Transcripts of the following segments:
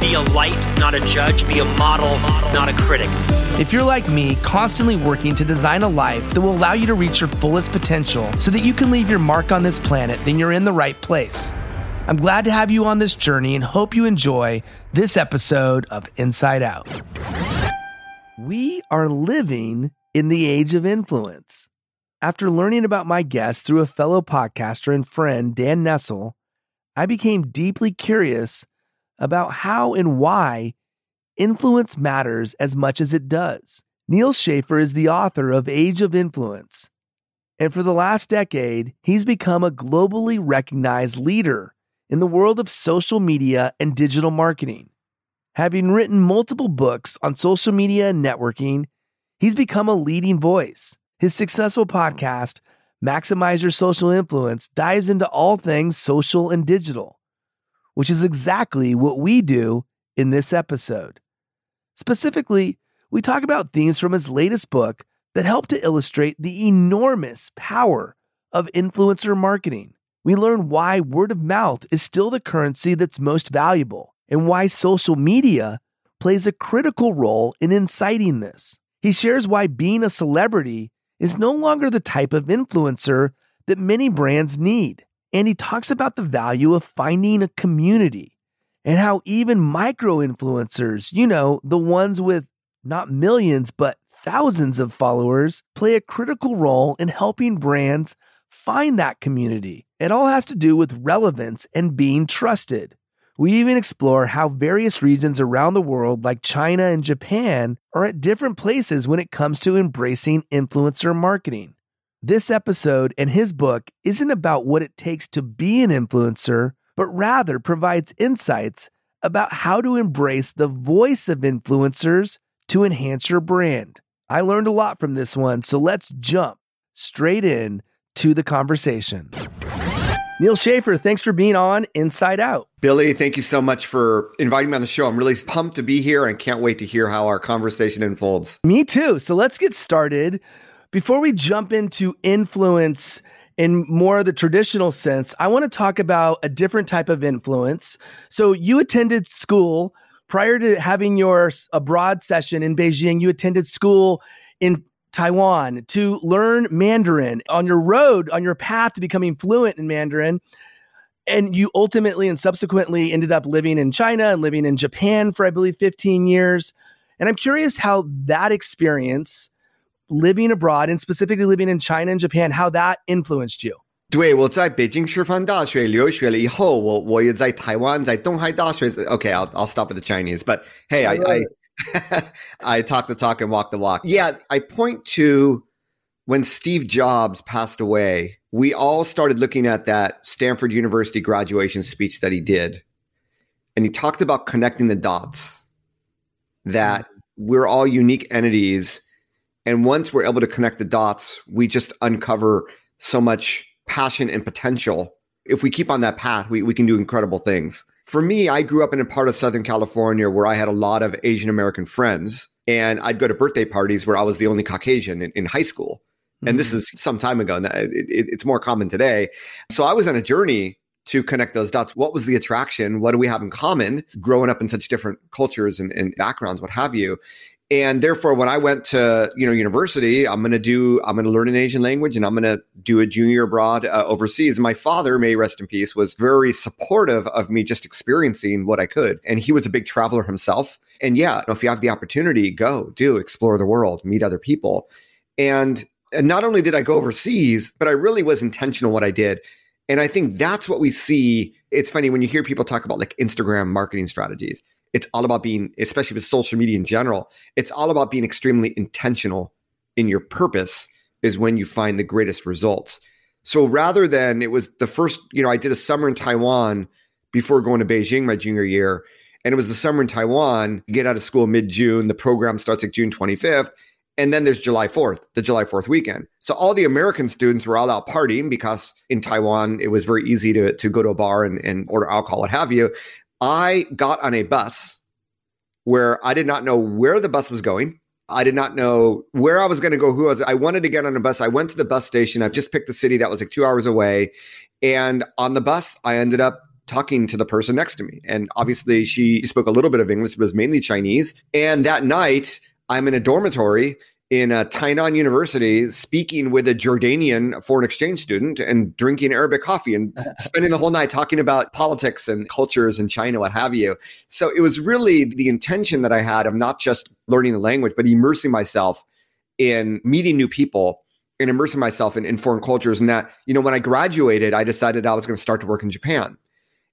be a light, not a judge. Be a model, not a critic. If you're like me, constantly working to design a life that will allow you to reach your fullest potential so that you can leave your mark on this planet, then you're in the right place. I'm glad to have you on this journey and hope you enjoy this episode of Insight Out. We are living in the age of influence. After learning about my guest through a fellow podcaster and friend, Dan Nessel, I became deeply curious about how and why influence matters as much as it does. Neal Schaffer is the author of Age of Influence. And for the last decade, he's become a globally recognized leader in the world of social media and digital marketing. Having written multiple books on social media and networking, he's become a leading voice. His successful podcast, Maximize Your Social Influence, dives into all things social and digital, which is exactly what we do in this episode. Specifically, we talk about themes from his latest book that help to illustrate the enormous power of influencer marketing. We learn why word of mouth is still the currency that's most valuable and why social media plays a critical role in inciting this. He shares why being a celebrity is no longer the type of influencer that many brands need. And he talks about the value of finding a community and how even micro influencers, you know, the ones with not millions, but thousands of followers, play a critical role in helping brands find that community. It all has to do with relevance and being trusted. We even explore how various regions around the world, like China and Japan, are at different places when it comes to embracing influencer marketing. This episode and his book isn't about what it takes to be an influencer, but rather provides insights about how to embrace the voice of influencers to enhance your brand. I learned a lot from this one, so let's jump straight in to the conversation. Neal Schaffer, thanks for being on Insight Out. Billy, thank you so much for inviting me on the show. I'm really pumped to be here and can't wait to hear how our conversation unfolds. Me too. So let's get started. Before we jump into influence in more of the traditional sense, I want to talk about a different type of influence. So you attended school prior to having your abroad session in Beijing, you attended school in Taiwan to learn Mandarin on your road, on your path to becoming fluent in Mandarin. And you ultimately and subsequently ended up living in China and living in Japan for, I believe, 15 years. And I'm curious how that experience, living abroad and specifically living in China and Japan, how that influenced you. 对，我在北京师范大学留学了以后，我我也在台湾，在东海大学。Okay, I'll I'll stop with the Chinese, but hey, I, I I talk the talk and walk the walk. Yeah, I point to when Steve Jobs passed away, we all started looking at that Stanford University graduation speech that he did. and he talked about connecting the dots that we're all unique entities. and once we're able to connect the dots, we just uncover so much passion and potential. If we keep on that path, we, we can do incredible things. For me, I grew up in a part of Southern California where I had a lot of Asian American friends, and I'd go to birthday parties where I was the only Caucasian in, in high school. And mm-hmm. this is some time ago. It, it, it's more common today. So I was on a journey to connect those dots. What was the attraction? What do we have in common growing up in such different cultures and, and backgrounds, what have you? And therefore, when I went to you know university, I'm going to do I'm going to learn an Asian language, and I'm going to do a junior abroad uh, overseas. My father, may rest in peace, was very supportive of me just experiencing what I could, and he was a big traveler himself. And yeah, if you have the opportunity, go do explore the world, meet other people, and and not only did I go overseas, but I really was intentional what I did. And I think that's what we see. It's funny when you hear people talk about like Instagram marketing strategies. It's all about being, especially with social media in general, it's all about being extremely intentional in your purpose is when you find the greatest results. So rather than it was the first, you know, I did a summer in Taiwan before going to Beijing my junior year. And it was the summer in Taiwan, get out of school mid June. The program starts like June 25th. And then there's July 4th, the July 4th weekend. So all the American students were all out partying because in Taiwan, it was very easy to, to go to a bar and, and order alcohol, what have you. I got on a bus where I did not know where the bus was going. I did not know where I was going to go, who I was. I wanted to get on a bus. I went to the bus station. I've just picked a city that was like two hours away. And on the bus, I ended up talking to the person next to me. And obviously, she spoke a little bit of English, but was mainly Chinese. And that night, I'm in a dormitory in a Tainan University speaking with a Jordanian foreign exchange student and drinking Arabic coffee and spending the whole night talking about politics and cultures in China, what have you. So it was really the intention that I had of not just learning the language, but immersing myself in meeting new people and immersing myself in, in foreign cultures. And that, you know, when I graduated, I decided I was going to start to work in Japan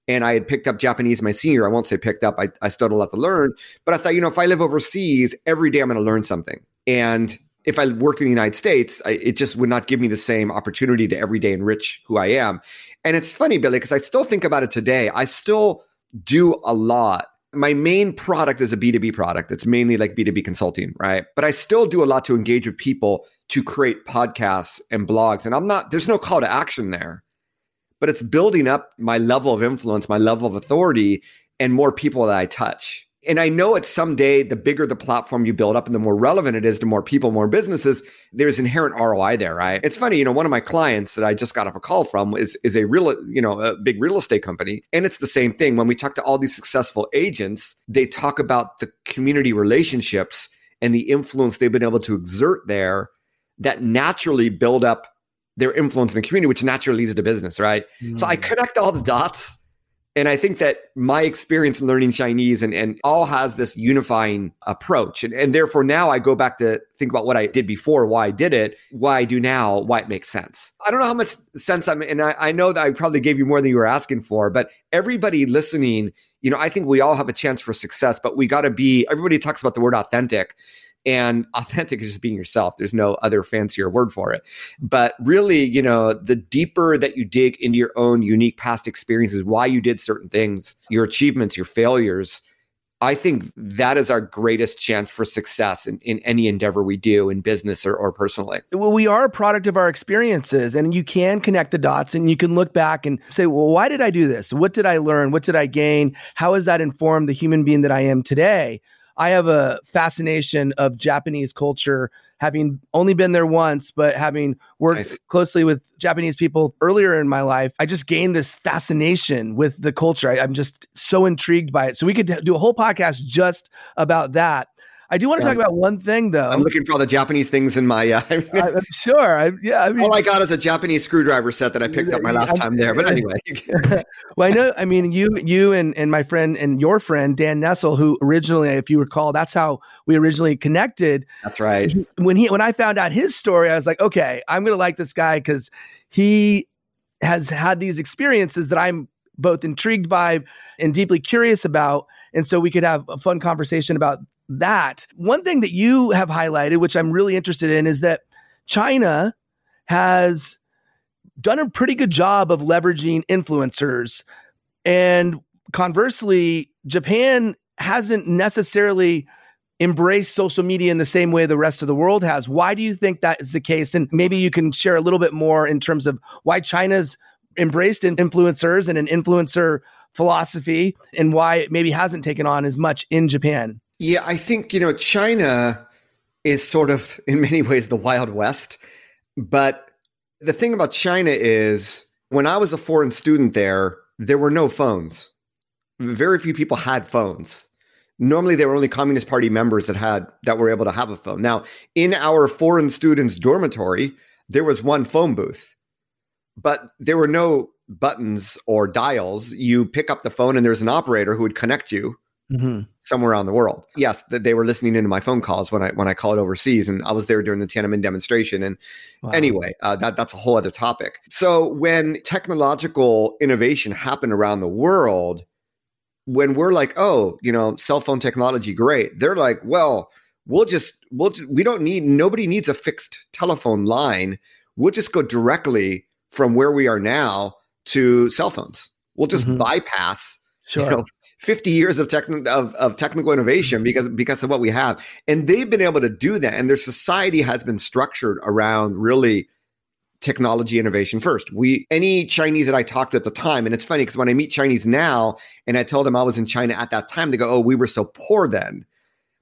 and I had picked up Japanese my senior. I won't say picked up. I, I still had a lot to learn, but I thought, you know, if I live overseas, every day I'm going to learn something. And if I worked in the United States, I, it just would not give me the same opportunity to every day enrich who I am. And it's funny, Billy, because I still think about it today. I still do a lot. My main product is a B2B product. It's mainly like B2B consulting, right? But I still do a lot to engage with people to create podcasts and blogs. And I'm not, there's no call to action there but it's building up my level of influence, my level of authority, and more people that I touch. And I know it's someday the bigger the platform you build up and the more relevant it is to more people, more businesses, there's inherent ROI there, right? It's funny, you know, one of my clients that I just got off a call from is, is a real, you know, a big real estate company. And it's the same thing. When we talk to all these successful agents, they talk about the community relationships and the influence they've been able to exert there that naturally build up their influence in the community, which naturally leads to business, right? Mm. So I mm. connect all the dots. And I think that my experience learning Chinese and, and all has this unifying approach. And, and therefore now I go back to think about what I did before, why I did it, why I do now, why it makes sense. I don't know how much sense I'm and I, I know that I probably gave you more than you were asking for, but everybody listening, you know, I think we all have a chance for success, but we got to be, everybody talks about the word authentic. And authentic is just being yourself. There's no other fancier word for it. But really, you know, the deeper that you dig into your own unique past experiences, why you did certain things, your achievements, your failures, I think that is our greatest chance for success in, in any endeavor we do in business or, or personally. Well, we are a product of our experiences, and you can connect the dots and you can look back and say, well, why did I do this? What did I learn? What did I gain? How has that informed the human being that I am today? I have a fascination of Japanese culture, having only been there once, but having worked nice. closely with Japanese people earlier in my life. I just gained this fascination with the culture. I, I'm just so intrigued by it. So we could do a whole podcast just about that. I do want to yeah. talk about one thing, though. I'm looking for all the Japanese things in my. Uh, I, am sure. I, yeah. I mean, all I got is a Japanese screwdriver set that I picked up my last time there. But anyway. well, I know. I mean, you, you, and and my friend and your friend Dan Nessel, who originally, if you recall, that's how we originally connected. That's right. When he when I found out his story, I was like, okay, I'm going to like this guy because he has had these experiences that I'm both intrigued by and deeply curious about. And so we could have a fun conversation about that. One thing that you have highlighted, which I'm really interested in, is that China has done a pretty good job of leveraging influencers. And conversely, Japan hasn't necessarily embraced social media in the same way the rest of the world has. Why do you think that is the case? And maybe you can share a little bit more in terms of why China's embraced influencers and an influencer philosophy and why it maybe hasn't taken on as much in Japan. Yeah, I think, you know, China is sort of in many ways the Wild West. But the thing about China is when I was a foreign student there, there were no phones. Very few people had phones. Normally, there were only Communist Party members that had that were able to have a phone. Now, in our foreign students' dormitory, there was one phone booth, but there were no buttons or dials. You pick up the phone, and there's an operator who would connect you mm-hmm. somewhere around the world. Yes, they were listening into my phone calls when I when I called overseas, and I was there during the Tiananmen demonstration. And wow. anyway, uh, that that's a whole other topic. So when technological innovation happened around the world, when we're like, oh, you know, cell phone technology, great. They're like, well, we'll just we'll we don't need nobody needs a fixed telephone line. We'll just go directly from where we are now to cell phones. We'll just mm-hmm. bypass sure. you know, 50 years of, techn- of, of technical innovation mm-hmm. because, because of what we have. And they've been able to do that. And their society has been structured around really technology innovation first. We any Chinese that I talked to at the time, and it's funny because when I meet Chinese now and I tell them I was in China at that time, they go, "Oh, we were so poor then."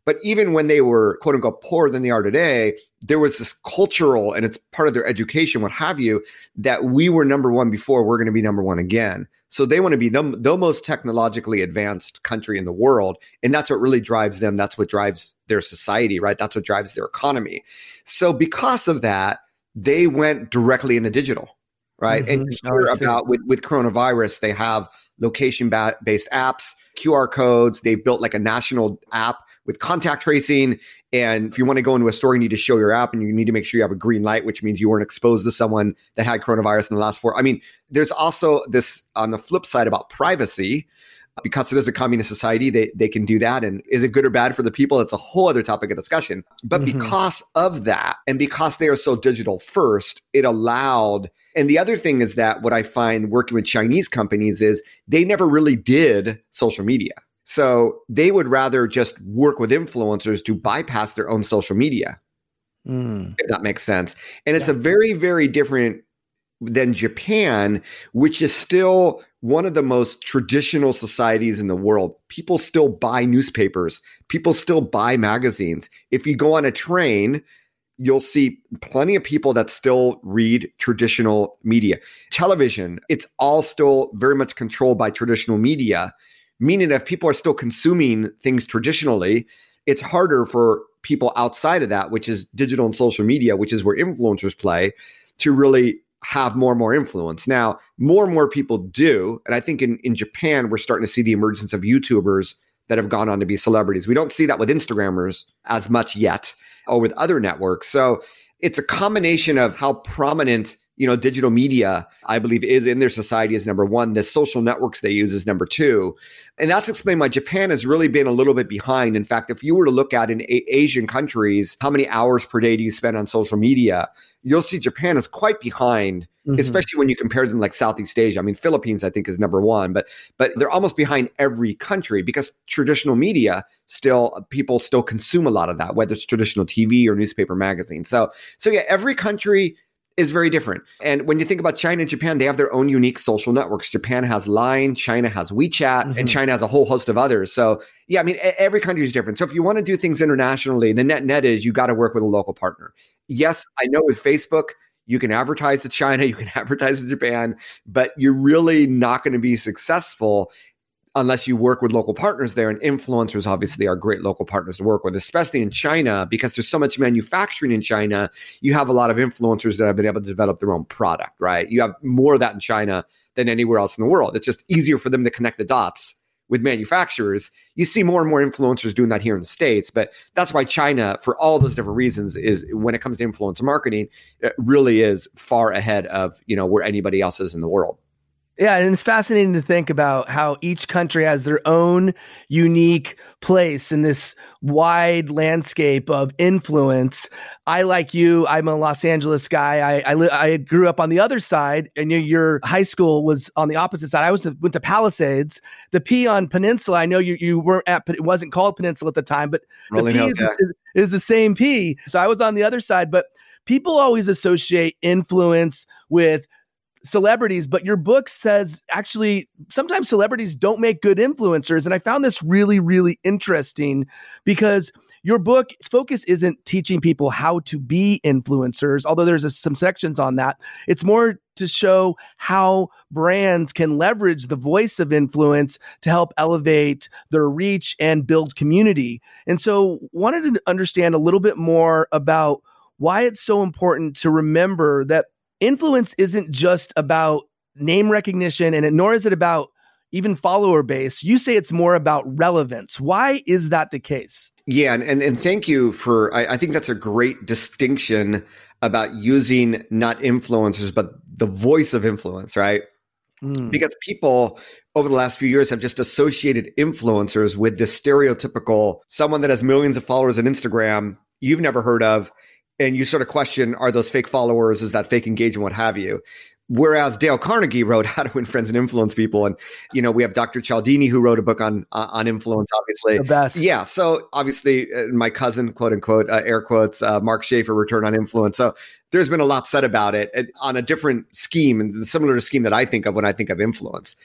But even when they were quote unquote poorer than they are today, there was this cultural and it's part of their education, what have you, that we were number one before, we're going to be number one again. So they want to be the, the most technologically advanced country in the world. And that's what really drives them. That's what drives their society, right? That's what drives their economy. So because of that, they went directly into digital, right? Mm-hmm. And you hear about with, with coronavirus, they have location based apps, QR codes. They built like a national app with contact tracing. And if you want to go into a store, you need to show your app and you need to make sure you have a green light, which means you weren't exposed to someone that had coronavirus in the last four. I mean, there's also this on the flip side about privacy. Because it is a communist society, they, they can do that. And is it good or bad for the people? It's a whole other topic of discussion. But mm-hmm. because of that, and because they are so digital first, it allowed and the other thing is that what I find working with Chinese companies is they never really did social media. So they would rather just work with influencers to bypass their own social media. Mm. If that makes sense. And it's yeah. a very, very different than Japan, which is still one of the most traditional societies in the world. People still buy newspapers, people still buy magazines. If you go on a train, you'll see plenty of people that still read traditional media. Television, it's all still very much controlled by traditional media meaning if people are still consuming things traditionally, it's harder for people outside of that, which is digital and social media, which is where influencers play, to really have more and more influence. Now, more and more people do. And I think in, in Japan, we're starting to see the emergence of YouTubers that have gone on to be celebrities. We don't see that with Instagrammers as much yet or with other networks. So it's a combination of how prominent you know, digital media, I believe, is in their society as number one. The social networks they use is number two. And that's explained why Japan has really been a little bit behind. In fact, if you were to look at in a- Asian countries, how many hours per day do you spend on social media? You'll see Japan is quite behind, mm-hmm. especially when you compare them like Southeast Asia. I mean, Philippines, I think, is number one, but but they're almost behind every country because traditional media still people still consume a lot of that, whether it's traditional TV or newspaper magazine. So so yeah, every country is very different. And when you think about China and Japan, they have their own unique social networks. Japan has Line, China has WeChat, mm-hmm. and China has a whole host of others. So, yeah, I mean, every country is different. So, if you want to do things internationally, the net net is you got to work with a local partner. Yes, I know with Facebook, you can advertise to China, you can advertise to Japan, but you're really not going to be successful unless you work with local partners there. And influencers obviously are great local partners to work with, especially in China, because there's so much manufacturing in China. You have a lot of influencers that have been able to develop their own product, right? You have more of that in China than anywhere else in the world. It's just easier for them to connect the dots with manufacturers. You see more and more influencers doing that here in the States, but that's why China, for all those different reasons, is when it comes to influencer marketing, it really is far ahead of, you know, where anybody else is in the world. Yeah, and it's fascinating to think about how each country has their own unique place in this wide landscape of influence. I, like you, I'm a Los Angeles guy. I I, li- I grew up on the other side, and your, your high school was on the opposite side. I was went to Palisades, the P on Peninsula. I know you you weren't at it wasn't called Peninsula at the time, but Rolling the P is, is, is the same P. So I was on the other side, but people always associate influence with celebrities, but your book says actually sometimes celebrities don't make good influencers. And I found this really, really interesting because your book focus isn't teaching people how to be influencers, although there's a, some sections on that. It's more to show how brands can leverage the voice of influence to help elevate their reach and build community. And so, wanted to understand a little bit more about why it's so important to remember that influence isn't just about name recognition and nor is it about even follower base. You say it's more about relevance. Why is that the case? Yeah, and and, and thank you for I, I think that's a great distinction about using not influencers, but the voice of influence, right? Mm. Because people over the last few years have just associated influencers with this stereotypical someone that has millions of followers on Instagram you've never heard of and you sort of question are those fake followers? Is that fake engagement? What have you? Whereas dale carnegie wrote how to win friends and influence people. And you know we have dr cialdini who wrote a book on uh, on influence obviously. The best. Yeah. So obviously uh, my cousin quote unquote uh, air quotes uh, mark schaefer return on influence. So there's been a lot said about it on a different scheme and similar to scheme that i think of when i think of influence.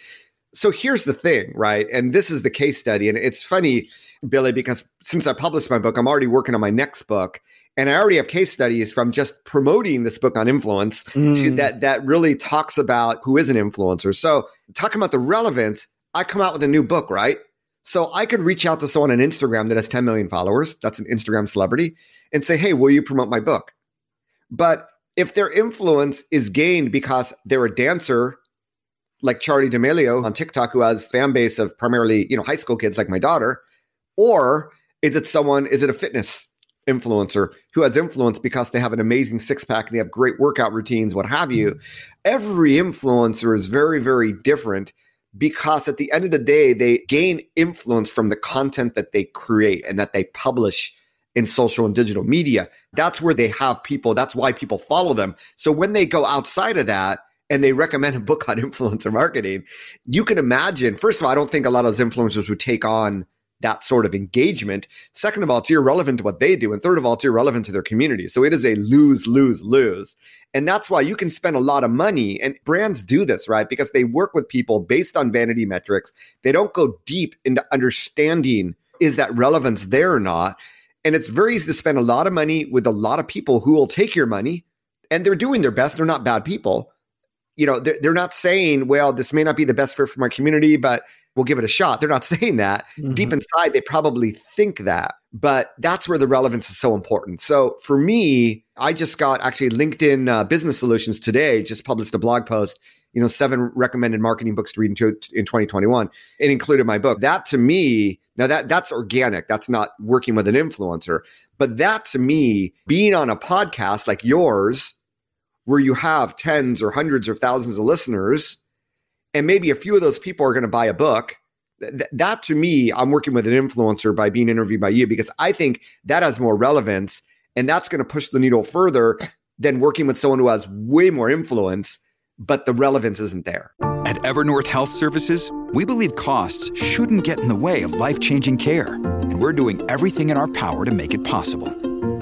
So here's the thing right? And this is the case study. And it's funny billy because since i published my book i'm already working on my next book and I already have case studies from just promoting this book on influence mm. to that that really talks about who is an influencer. So talking about the relevance, I come out with a new book, right? So I could reach out to someone on Instagram that has 10 million followers, that's an Instagram celebrity, and say, hey, will you promote my book? But if their influence is gained because they're a dancer like Charli D'Amelio on TikTok, who has fan base of primarily, you know, high school kids like my daughter, or is it someone, is it a fitness influencer who has influence because they have an amazing six pack and they have great workout routines, what have you. Mm-hmm. Every influencer is very, very different because at the end of the day, they gain influence from the content that they create and that they publish in social and digital media. That's where they have people. That's why people follow them. So when they go outside of that, and they recommend a book on influencer marketing, you can imagine. First of all, I don't think a lot of those influencers would take on that sort of engagement. Second of all, it's irrelevant to what they do. And third of all, it's irrelevant to their community. So it is a lose, lose, lose. And that's why you can spend a lot of money. And brands do this, right? Because they work with people based on vanity metrics. They don't go deep into understanding is that relevance there or not. And it's very easy to spend a lot of money with a lot of people who will take your money and they're doing their best. They're not bad people. You know, they're, they're not saying, well, this may not be the best fit for my community, but we'll give it a shot. They're not saying that. Mm-hmm. Deep inside, they probably think that. But that's where the relevance is so important. So for me, I just got actually LinkedIn uh, Business Solutions today, just published a blog post, you know, seven recommended marketing books to read in, in 2021. It included my book. That to me, now that that's organic. That's not working with an influencer. But that to me, being on a podcast like yours, where you have tens or hundreds or thousands of listeners, and maybe a few of those people are going to buy a book. Th- that to me i'm working with an influencer by being interviewed by you because i think that has more relevance and that's going to push the needle further than working with someone who has way more influence but the relevance isn't there. At evernorth health services we believe costs shouldn't get in the way of life-changing care and we're doing everything in our power to make it possible.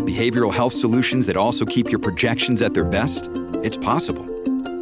Behavioral health solutions that also keep your projections at their best? It's possible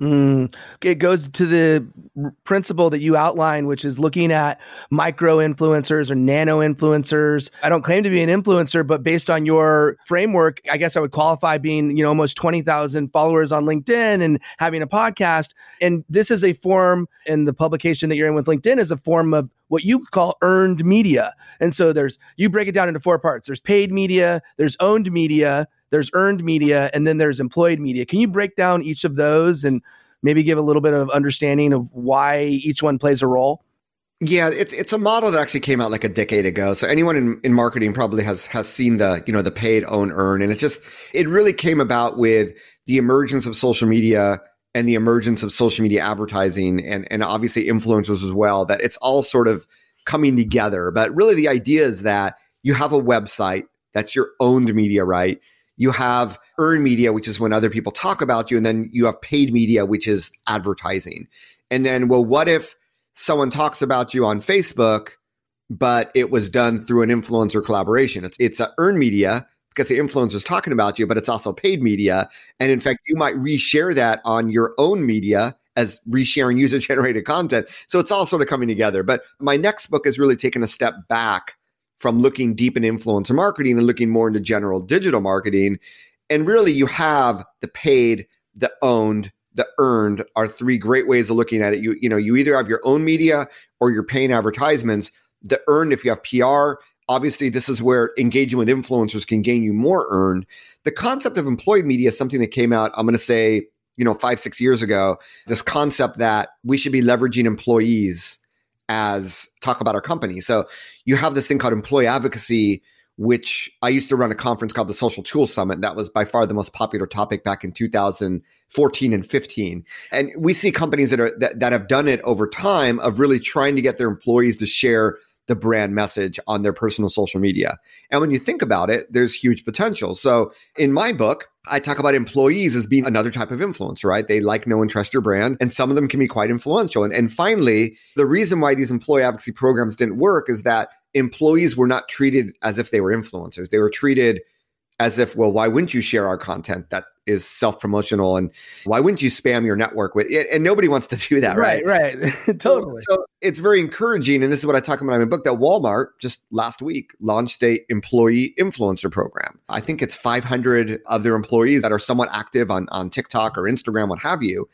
Mm, it goes to the principle that you outline, which is looking at micro influencers or nano influencers. I don't claim to be an influencer, but based on your framework, I guess I would qualify being, you know, almost 20,000 followers on LinkedIn and having a podcast. And this is a form and the publication that you're in with LinkedIn is a form of what you call earned media. And so there's, you break it down into four parts. There's paid media, there's owned media, there's earned media, and then there's employed media. Can you break down each of those and maybe give a little bit of understanding of why each one plays a role? Yeah, it's it's a model that actually came out like a decade ago. So anyone in, in marketing probably has has seen the you know the paid own earn, and it's just it really came about with the emergence of social media and the emergence of social media advertising and and obviously influencers as well. That it's all sort of coming together. But really, the idea is that you have a website that's your owned media, right? You have earned media, which is when other people talk about you, and then you have paid media, which is advertising. And then, well, what if someone talks about you on Facebook, but it was done through an influencer collaboration. It's it's earned media because the influencer is talking about you, but it's also paid media. And in fact, you might reshare that on your own media as resharing user generated content. So it's all sort of coming together. But my next book has really taken a step back from looking deep in influencer marketing and looking more into general digital marketing. And really, you have the paid, the owned, the earned are three great ways of looking at it. You you know you either have your own media or you're paying advertisements. The earned, if you have PR, obviously this is where engaging with influencers can gain you more earned. The concept of employed media is something that came out. I'm going to say you know five six years ago. This concept that we should be leveraging employees as talk about our company. So you have this thing called employee advocacy which I used to run a conference called the Social Tools Summit. That was by far the most popular topic back in 2014 and 15. And we see companies that are that, that have done it over time of really trying to get their employees to share the brand message on their personal social media. And when you think about it, there's huge potential. So in my book, I talk about employees as being another type of influence, right? They like, know, and trust your brand, and some of them can be quite influential. And, and finally, the reason why these employee advocacy programs didn't work is that employees were not treated as if they were influencers. They were treated as if, well, why wouldn't you share our content that is self promotional? And why wouldn't you spam your network with it? And nobody wants to do that, right? Right, right. totally. So, so, it's very encouraging. And this is what I talk about in my book that Walmart just last week launched a employee influencer program. I think it's 500 of their employees that are somewhat active on, on TikTok or Instagram, what have you.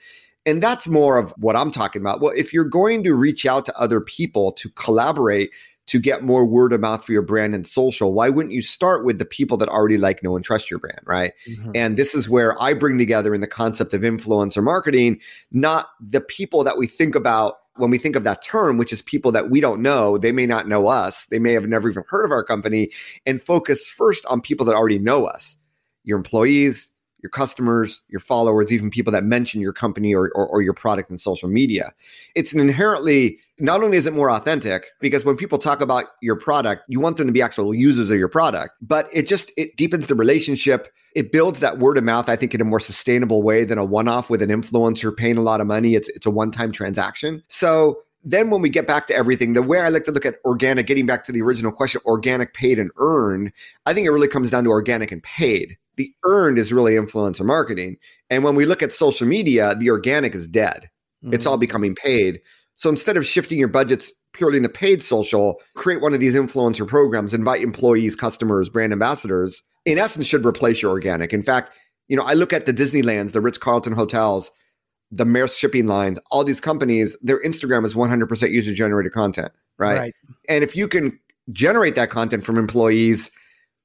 And that's more of what I'm talking about. Well, if you're going to reach out to other people to collaborate, to get more word of mouth for your brand and social, why wouldn't you start with the people that already like, know, and trust your brand, right? Mm-hmm. And this is where I bring together in the concept of influencer marketing, not the people that we think about when we think of that term, which is people that we don't know, they may not know us, they may have never even heard of our company, and focus first on people that already know us, your employees, your customers, your followers, even people that mention your company or, or, or your product in social media. It's an inherently not only is it more authentic because when people talk about your product you want them to be actual users of your product but it just it deepens the relationship. It builds that word of mouth i think in a more sustainable way than a one-off with an influencer paying a lot of money. It's it's a one-time transaction. So then when we get back to everything the way i like to look at organic getting back to the original question organic paid and earned i think it really comes down to organic and paid. The earned is really influencer marketing. And when we look at social media the organic is dead. Mm-hmm. it's all becoming paid so instead of shifting your budgets purely into paid social, create one of these influencer programs, invite employees, customers, brand ambassadors. In essence, should replace your organic. In fact, you know, I look at the Disneylands, the Ritz Carlton hotels, the Maersk shipping lines, all these companies, their Instagram is 100% user generated content, right? right? And if you can generate that content from employees,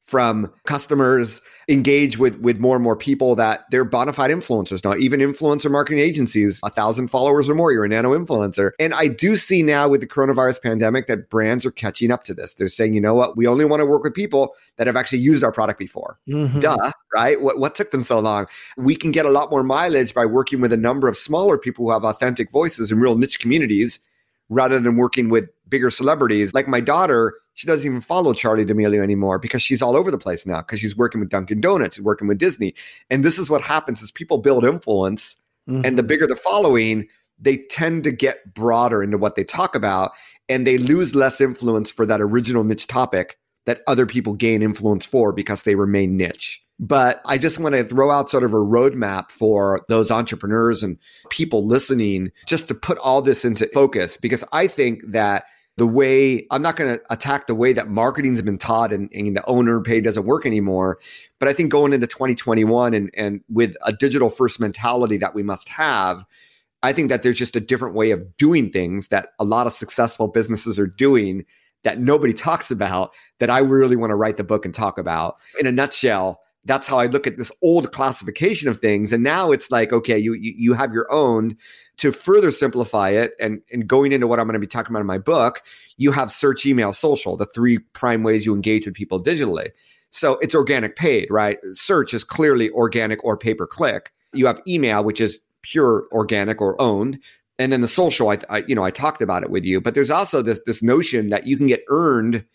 from customers, engage with with more and more people that they're bona fide influencers now. Even influencer marketing agencies, a thousand followers or more, you're a nano influencer. And I do see now with the coronavirus pandemic that brands are catching up to this. They're saying, you know what, we only want to work with people that have actually used our product before. Mm-hmm. Duh, right? What what took them so long? We can get a lot more mileage by working with a number of smaller people who have authentic voices in real niche communities rather than working with bigger celebrities. Like my daughter, she doesn't even follow Charli D'Amelio anymore because she's all over the place now because she's working with Dunkin' Donuts, she's working with Disney. And this is what happens is people build influence mm-hmm. and the mm-hmm. bigger the following, they tend to get broader into what they talk about and they lose less influence for that original niche topic that other people gain influence for because they remain niche. But I just want to throw out sort of a roadmap for those entrepreneurs and people listening just to put all this into focus because I think that the way I'm not going to attack the way that marketing's been taught and, and, the owner pay doesn't work anymore. But I think going into 2021 and, and with a digital first mentality that we must have, I think that there's just a different way of doing things that a lot of successful businesses are doing that nobody talks about that I really want to write the book and talk about. In a nutshell, that's how I look at this old classification of things. And now it's like, okay, you you, you have your own to further simplify it and, and going into what I'm going to be talking about in my book, you have search, email, social, the three prime ways you engage with people digitally. So it's organic paid, right? Search is clearly organic or pay per click. You have email, which is pure organic or owned. And then the social, I, I, you know, I talked about it with you, but there's also this this notion that you can get earned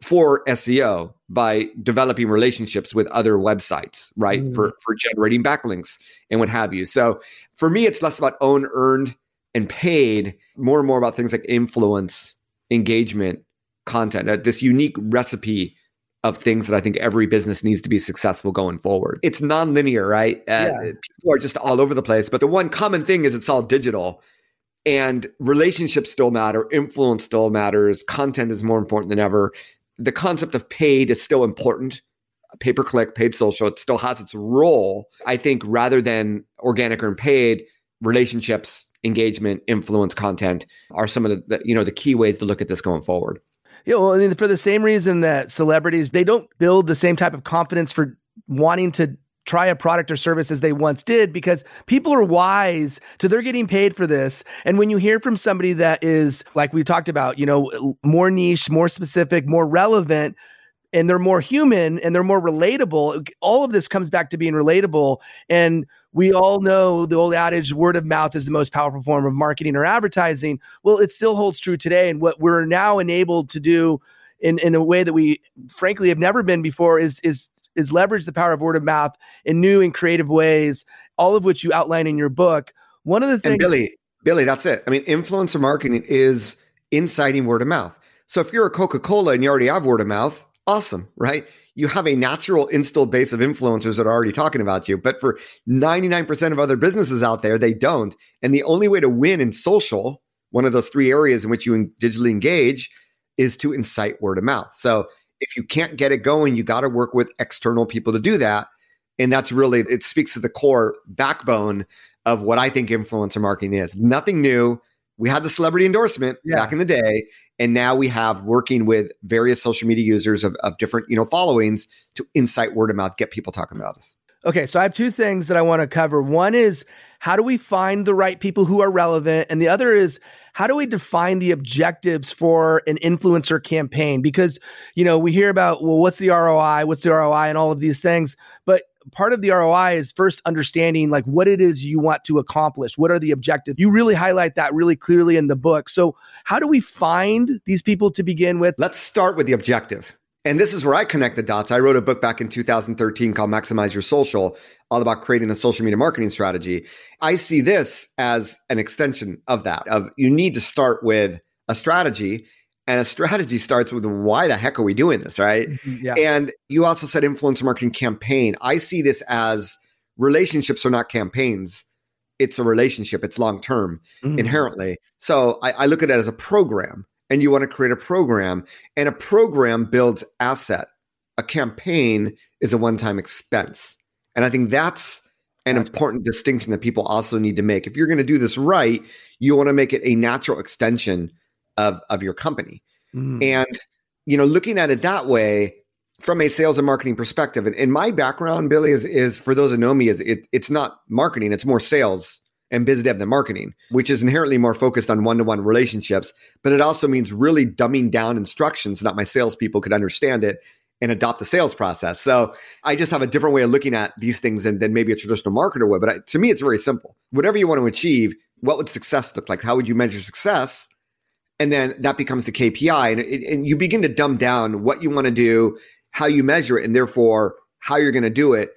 for SEO by developing relationships with other websites, right? Mm. For for generating backlinks and what have you. So for me, it's less about own, earned, and paid, more and more about things like influence, engagement, content. Uh, this unique recipe of things that I think every business needs to be successful going forward. It's non-linear, right? Uh, yeah. People are just all over the place, but the one common thing is it's all digital. And relationships still matter, influence still matters, content is more important than ever the concept of paid is still important pay per click, paid social, it still has its role. I think rather than organic or paid, relationships, engagement, influence, content are some of the, the, you know the key ways to look at this going forward. Yeah, well, I mean, for the same reason that celebrities they don't build the same type of confidence for wanting to try a product or service as they once did because people are wise to they're getting paid for this. And when you hear from somebody that is, like we talked about, you know, more niche, more specific, more relevant, and they're more human and they're more relatable, all of this comes back to being relatable. And we all know the old adage word of mouth is the most powerful form of marketing or advertising. Well, it still holds true today. And what we're now enabled to do in, in a way that we frankly have never been before is is is leverage the power of word of mouth in new and creative ways, all of which you outline in your book. One of the things, and Billy, Billy, that's it. I mean, influencer marketing is inciting word of mouth. So if you're a Coca Cola and you already have word of mouth, awesome, right? You have a natural installed base of influencers that are already talking about you. But for 99% of other businesses out there, they don't. And the only way to win in social, one of those three areas in which you digitally engage, is to incite word of mouth. So if you can't get it going, you got to work with external people to do that. And that's really, it speaks to the core backbone of what I think influencer marketing is. Nothing new. We had the celebrity endorsement yeah. back in the day. And now we have working with various social media users of, of different, you know, followings to incite word of mouth, get people talking about us. Okay, so I have two things that I want to cover. One is how do we find the right people who are relevant? And the other is how do we define the objectives for an influencer campaign? Because, you know, we hear about, well, what's the ROI? What's the ROI and all of these things. But part of the ROI is first understanding like what it is you want to accomplish. What are the objectives? You really highlight that really clearly in the book. So, how do we find these people to begin with? Let's start with the objective. And this is where I connect the dots. I wrote a book back in 2013 called Maximize Your Social, all about creating a social media marketing strategy. I see this as an extension of that. Of you need to start with a strategy and a strategy starts with why the heck are we doing this, right? Mm-hmm, yeah. And you also said influencer marketing campaign. I see this as relationships are not campaigns. It's a relationship. It's long term mm-hmm. inherently. So I, I look at it as a program and you want to create a program, and a program builds asset. A campaign is a one time expense. And I think that's an important distinction that people also need to make. If you're going to do this right, you want to make it a natural extension of, of your company. Mm. And, you know, looking at it that way from a sales and marketing perspective, and, and my background, Billy, is, is for those that know me, is it, it's not marketing, it's more sales and biz dev than marketing, which is inherently more focused on one to one relationships. But it also means really dumbing down instructions so that my salespeople could understand it and adopt the sales process. So I just have a different way of looking at these things than, than maybe a traditional marketer would. But I, to me, it's very simple. Whatever you want to achieve, what would success look like? How would you measure success? And then that becomes the KPI. And, it, and you begin to dumb down what you want to do, how you measure it, and therefore how you're going to do it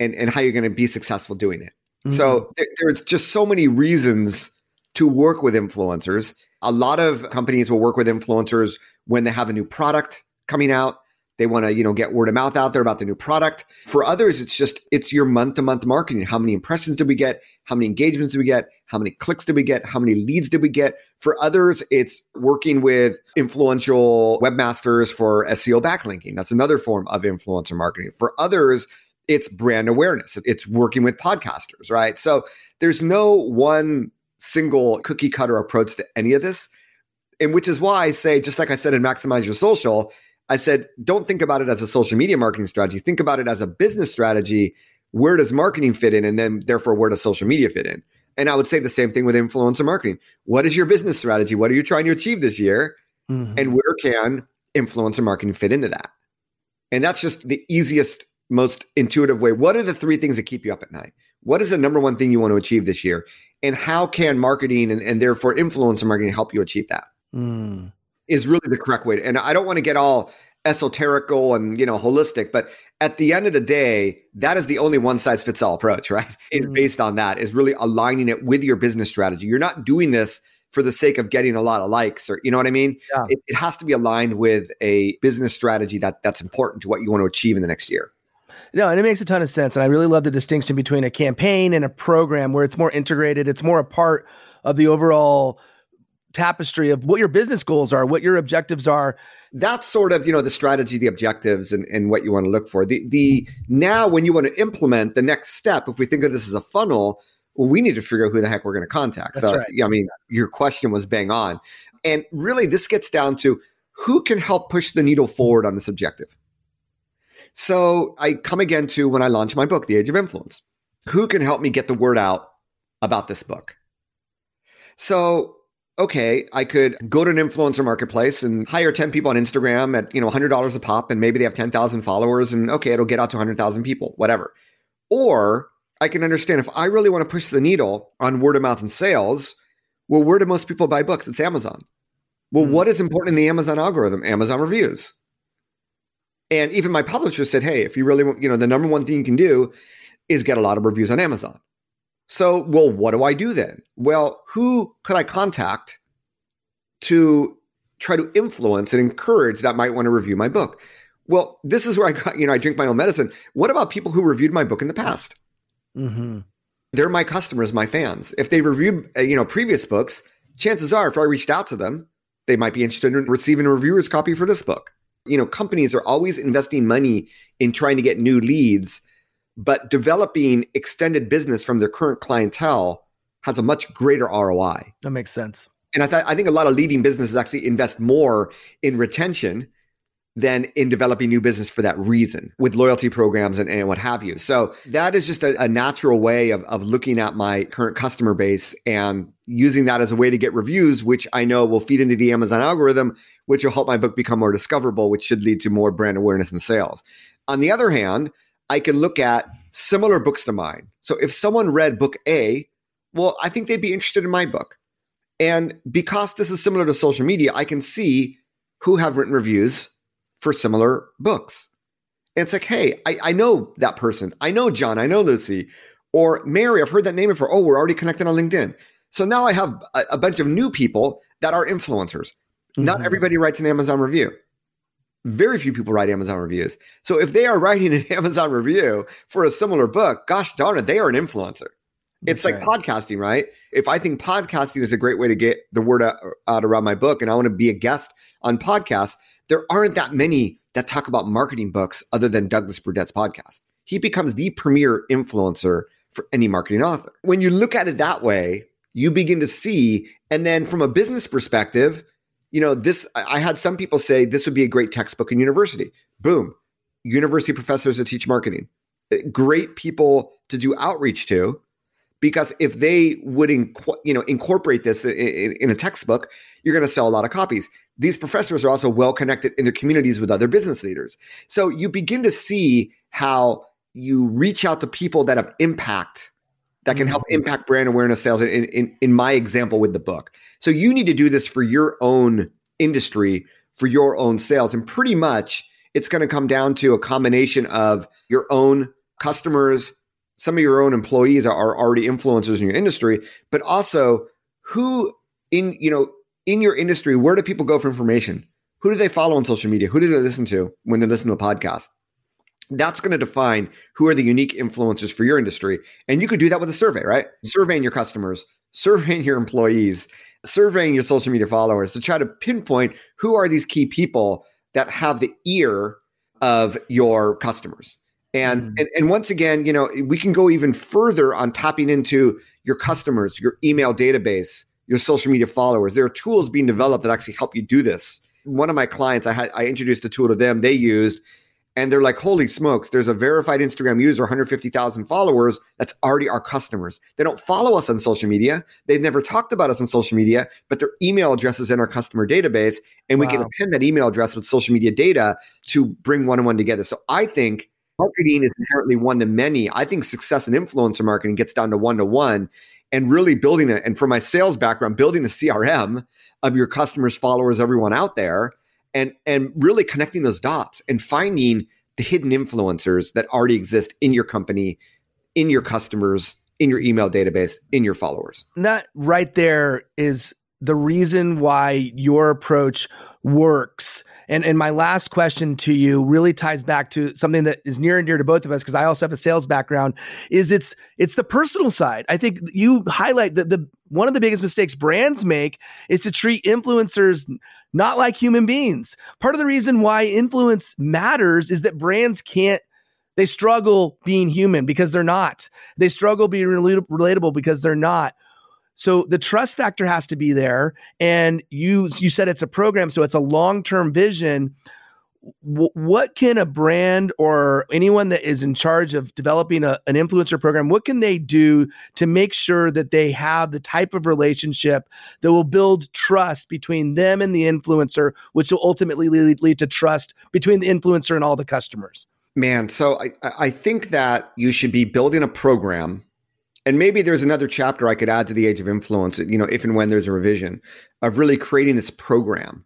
and, and how you're going to be successful doing it. Mm-hmm. So there, there's just so many reasons to work with influencers. A lot of companies will work with influencers when they have a new product coming out. They want to, you know, get word of mouth out there about the new product. For others, it's just it's your month to month marketing. How many impressions did we get? How many engagements did we get? How many clicks did we get? How many leads did we get? For others, it's working with influential webmasters for SEO backlinking. That's another form of influencer marketing. For others, it's brand awareness. It's working with podcasters, right? So there's no one single cookie cutter approach to any of this. And which is why I say, just like I said in Maximize Your Social, I said, don't think about it as a social media marketing strategy. Think about it as a business strategy. Where does marketing fit in? And then, therefore, where does social media fit in? And I would say the same thing with influencer marketing. What is your business strategy? What are you trying to achieve this year? Mm-hmm. And where can influencer marketing fit into that? And that's just the easiest, most intuitive way. What are the three things that keep you up at night? What is the number one thing you want to achieve this year? And how can marketing and, and therefore influencer marketing help you achieve that? Mm. Is really the correct way. To, and I don't want to get all esoterical and you know holistic but at the end of the day that is the only one size fits all approach right is mm. based on that is really aligning it with your business strategy you're not doing this for the sake of getting a lot of likes or you know what i mean yeah. it, it has to be aligned with a business strategy that that's important to what you want to achieve in the next year no, and it makes a ton of sense. And I really love the distinction between a campaign and a program where it's more integrated. It's more a part of the overall tapestry of what your business goals are, what your objectives are. That's sort of, you know, the strategy, the objectives and, and what you want to look for. The the now when you want to implement the next step, if we think of this as a funnel, well, we need to figure out who the heck we're going to contact. That's so right. yeah, I mean, your question was bang on. And really this gets down to who can help push the needle forward on this objective. So I come again to when I launch my book, The Age of Influence. Who can help me get the word out about this book? So okay, I could go to an influencer marketplace and hire 10 people on Instagram at, you know, $100 a pop and maybe they have 10,000 followers and okay, it'll get out to 100,000 people, whatever. Or I can understand if I really want to push the needle on word of mouth and sales, well, where do most people buy books? It's Amazon. Well, mm-hmm. what is important in the Amazon algorithm? Amazon reviews. And even my publisher said, hey, if you really want, you know, the number one thing you can do is get a lot of reviews on Amazon. So, well, what do I do then? Well, who could I contact to try to influence and encourage that might want to review my book? Well, this is where I got, you know, I drink my own medicine. What about people who reviewed my book in the past? Mm-hmm. They're my customers, my fans. If they reviewed, uh, you know, previous books, chances are if I reached out to them, they might be interested in receiving a reviewer's copy for this book. You know, companies are always investing money in trying to get new leads but developing extended business from their current clientele has a much greater ROI. That makes sense. And I, th- I think a lot of leading businesses actually invest more in retention than in developing new business for that reason with loyalty programs and, and what have you. So that is just a, a natural way of, of looking at my current customer base and using that as a way to get reviews, which I know will feed into the Amazon algorithm, which will help my book become more discoverable, which should lead to more brand awareness and sales. On the other hand, I can look at similar books to mine. So if someone read book A, well, I think they'd be interested in my book. And because this is similar to social media, I can see who have written reviews for similar books. And it's like, hey, I, I know that person. I know John. I know Lucy. Or Mary, I've heard that name before. Oh, we're already connected on LinkedIn. So now I have a, a bunch of new people that are influencers. Mm-hmm. Not everybody writes an Amazon review very few people write Amazon reviews. So if they are writing an Amazon review for a similar book, gosh darn it, they are an influencer. It's like right. podcasting, right? If I think podcasting is a great way to get the word out, out around my book and I want to be a guest on podcasts, there aren't that many that talk about marketing books other than Douglas Burdett's podcast. He becomes the premier influencer for any marketing author. When you look at it that way, you begin to see, and then from a business perspective, you know, this, I had some people say this would be a great textbook in university. Boom. University professors that teach marketing. Uh, great people to do outreach to because if they would inc- you know incorporate this in, in a textbook you're going to sell a lot of copies these professors are also well connected in their communities with other business leaders so you begin to see how you reach out to people that have impact that can help mm-hmm. impact brand awareness sales in, in, in my example with the book. So you need to do this for your own industry, for your own sales. And pretty much it's going to come down to a combination of your own customers, some of your own employees are, already influencers in your industry, but also who in, you know, in your industry, where do people go for information? Who do they follow on social media? Who do they listen to when they listen to a podcast? that's going to define who are the unique influencers for your industry. And you could do that with a survey, right? Surveying your customers, surveying your employees, surveying your social media followers to try to pinpoint who are these key people that have the ear of your customers. And, mm. and and once again, you know, we can go even further on tapping into your customers, your email database, your social media followers. There are tools being developed that actually help you do this One of my clients, I had I introduced a tool to them they used, and they're like, holy smokes, there's a verified Instagram user, 150,000 followers, that's already our customers. They don't follow us on social media. They've never talked about us on social media, but their email address is in our customer database. And we can append that email address with social media data to bring one on one together. So I think marketing is inherently one to many. I think success in influencer marketing gets down to one to one and really building it. And for my sales background, building the CRM of your customers, followers, everyone out there and and really connecting those dots and finding the hidden influencers that already exist in your company, in your customers, in your email database, in your followers. And that right there is the reason why your approach works. And and my last question to you really ties back to something that is near and dear to both of us because I also have a sales background. Is it's it's the personal side. I think you highlight that the one of the biggest mistakes brands make is to treat influencers not like human beings. Part of the reason why influence matters is that brands can't they struggle being human because they're not. They struggle being relatable because they're not. So the trust factor has to be there. And you you said it's a program, so it's a long term vision what can a brand or anyone that is in charge of developing a, an influencer program what can they do to make sure that they have the type of relationship that will build trust between them and the influencer which will ultimately lead, lead to trust between the influencer and all the customers man so I, I think that you should be building a program and maybe there's another chapter i could add to the age of influence you know if and when there's a revision of really creating this program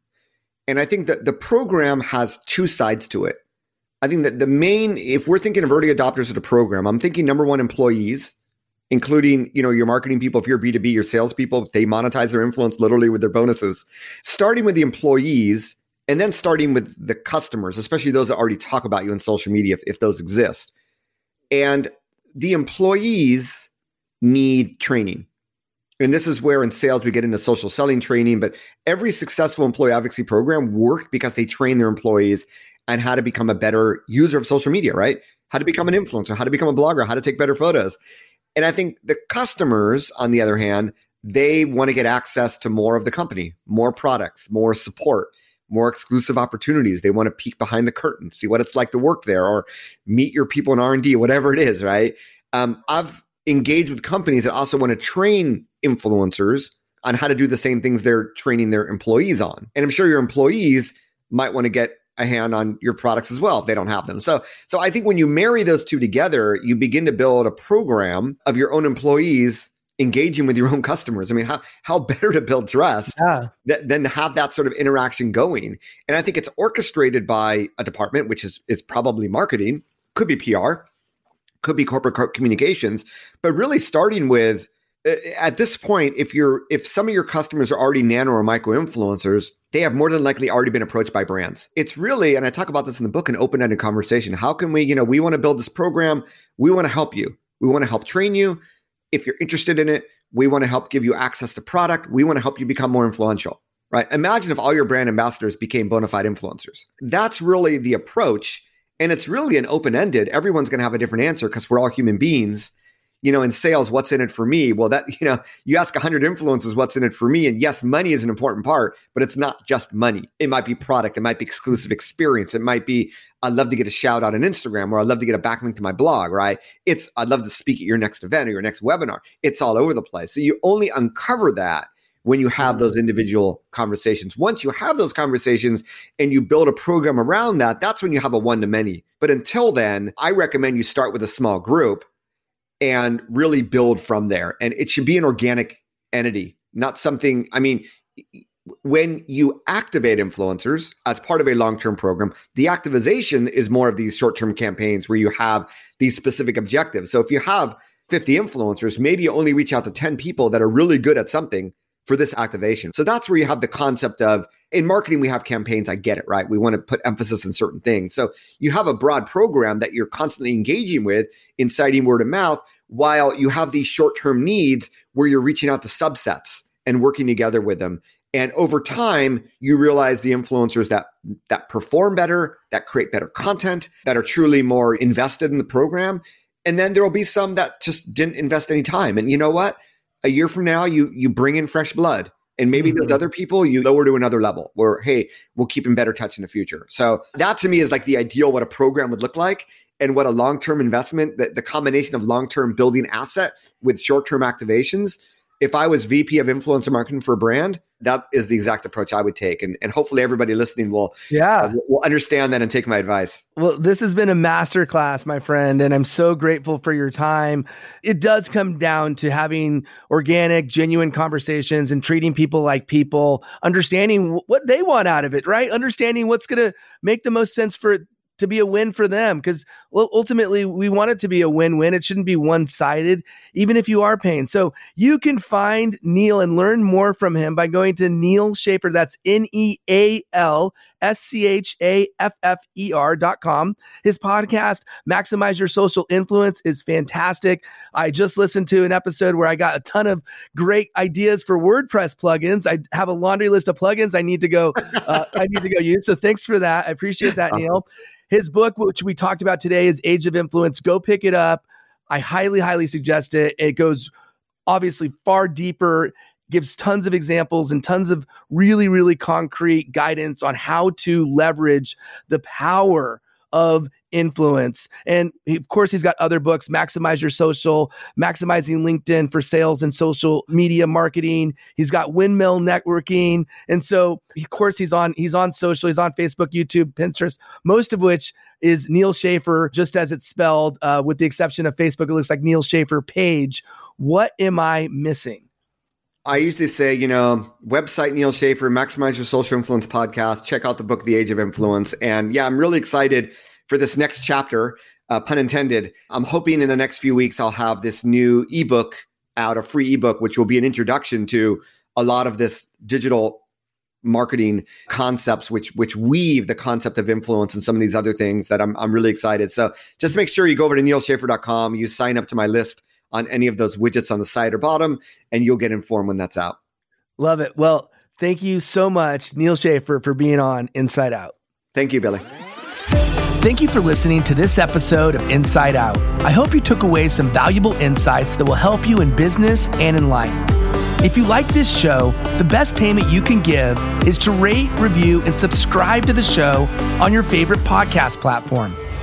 and I think that the program has two sides to it. I think that the main, if we're thinking of early adopters of the program, I'm thinking number one, employees, including, you know, your marketing people, if you're B2B, your salespeople, they monetize their influence literally with their bonuses. Starting with the employees and then starting with the customers, especially those that already talk about you in social media, if, if those exist. And the employees need training and this is where in sales we get into social selling training, but every successful employee advocacy program worked because they train their employees on how to become a better user of social media, right? How to become an influencer, how to become a blogger, how to take better photos. And I think the customers, on the other hand, they want to get access to more of the company, more products, more support, more exclusive opportunities. They want to peek behind the curtain, see what it's like to work there, or meet your people in R and D, whatever it is. Right? Um, I've engaged with companies that also want to train influencers on how to do the same things they're training their employees on. And I'm sure your employees might want to get a hand on your products as well if they don't have them. So so I think when you marry those two together, you begin to build a program of your own employees engaging with your own customers. I mean, how how better to build trust yeah. than to have that sort of interaction going? And I think it's orchestrated by a department, which is is probably marketing, could be PR, could be corporate communications, but really starting with uh, at this point, if you're if some of your customers are already nano or micro influencers, they have more than likely already been approached by brands. It's really, and I talk about this in the book, an open-ended conversation. How can we, you know, we want to build this program, we want to help you, we want to help train you. If you're interested in it, we want to help give you access to product. We want to help you become more influential. Right? Imagine if all your brand ambassadors became bona fide influencers. That's really the approach. And it's really an open ended. Everyone's going to have a different answer because we're all human beings you know, in sales, what's in it for me? Well, that, you know, you ask 100 influencers what's in it for me. And yes, money is an important part, but it's not just money. It might be product, it might be exclusive experience, it might be, I'd love to get a shout out on Instagram or I'd love to get a backlink to my blog, right? It's, I'd love to speak at your next event or your next webinar. It's all over the place. So you only uncover that when you have mm-hmm. those individual conversations. Once you have those conversations and you build a program around that, that's when you have a one to many. But until then, I recommend you start with a small group and really build from there. And it should be an organic entity, not something, I mean, when you activate influencers as part of a long term program, the activation is more of these short term campaigns where you have these specific objectives. So if you have 50 influencers, maybe you only reach out to 10 people that are really good at something for this activation. So that's where you have the concept of in marketing, we have campaigns. I get it, right? We want to put emphasis on certain things. So you have a broad program that you're constantly engaging with, inciting word of mouth, while you have these short term needs where you're reaching out to subsets and working together with them. And over time, you realize the influencers that that perform better, that create better content, that are truly more invested in the program. And then there will be some that just didn't invest any time. And you know what? A year from now, you you bring in fresh blood. And maybe mm-hmm. those other people you lower to another level where, hey, we'll keep in better touch in the future. So that to me is like the ideal what a program would look like and what a long-term investment, the, the combination of long-term building asset with short-term activations if I was VP of influencer marketing for a brand, that is the exact approach I would take. And, and hopefully everybody listening will, yeah. Uh, will understand that and take my advice. Well, this has been a masterclass, my friend, and I'm so grateful for your time. It does come down to having organic, genuine conversations and treating people like people, understanding what they want out of it, right? Understanding what's going to make the most sense for it to be a win for them because well, ultimately we want it to be a win-win. It shouldn't be one-sided, even if you are paying. So you can find Neal and learn more from him by going to Neal Schaffer. That's N-E-A-L S-C-H-A-F-F-E-R dot com. His podcast, Maximize Your Social Influence, is fantastic. I just listened to an episode where I got a ton of great ideas for WordPress plugins. I have a laundry list of plugins I need to go, uh, I need to go use. So thanks for that. I appreciate that, Neal. His book, which we talked about today, is Age of Influence. Go pick it up. I highly, highly suggest it. It goes obviously far deeper, gives tons of examples and tons of really, really concrete guidance on how to leverage the power of influence. And of course, he's got other books Maximize Your Social, Maximizing LinkedIn for Sales and Social Media Marketing. He's got Windmill Networking. And so, of course, he's on he's on social, he's on Facebook, YouTube, Pinterest, most of which is Neal Schaffer, just as it's spelled, uh, with the exception of Facebook, it looks like Neal Schaffer page. What am I missing? I usually say, you know, website Neal Schaffer, maximize your social influence podcast. Check out the book, The Age of Influence. And yeah, I'm really excited for this next chapter, uh, pun intended. I'm hoping in the next few weeks I'll have this new ebook out, a free ebook, which will be an introduction to a lot of this digital marketing concepts which which weave the concept of influence and some of these other things that I'm I'm really excited. So just make sure you go over to nealschaffer.com, you sign up to my list on any of those widgets on the side or bottom, and you'll get informed when that's out. Love it. Well, thank you so much, Neal Schaffer, for being on Insight Out. Thank you, Billy. Thank you for listening to this episode of Insight Out. I hope you took away some valuable insights that will help you in business and in life. If you like this show, the best payment you can give is to rate, review, and subscribe to the show on your favorite podcast platform.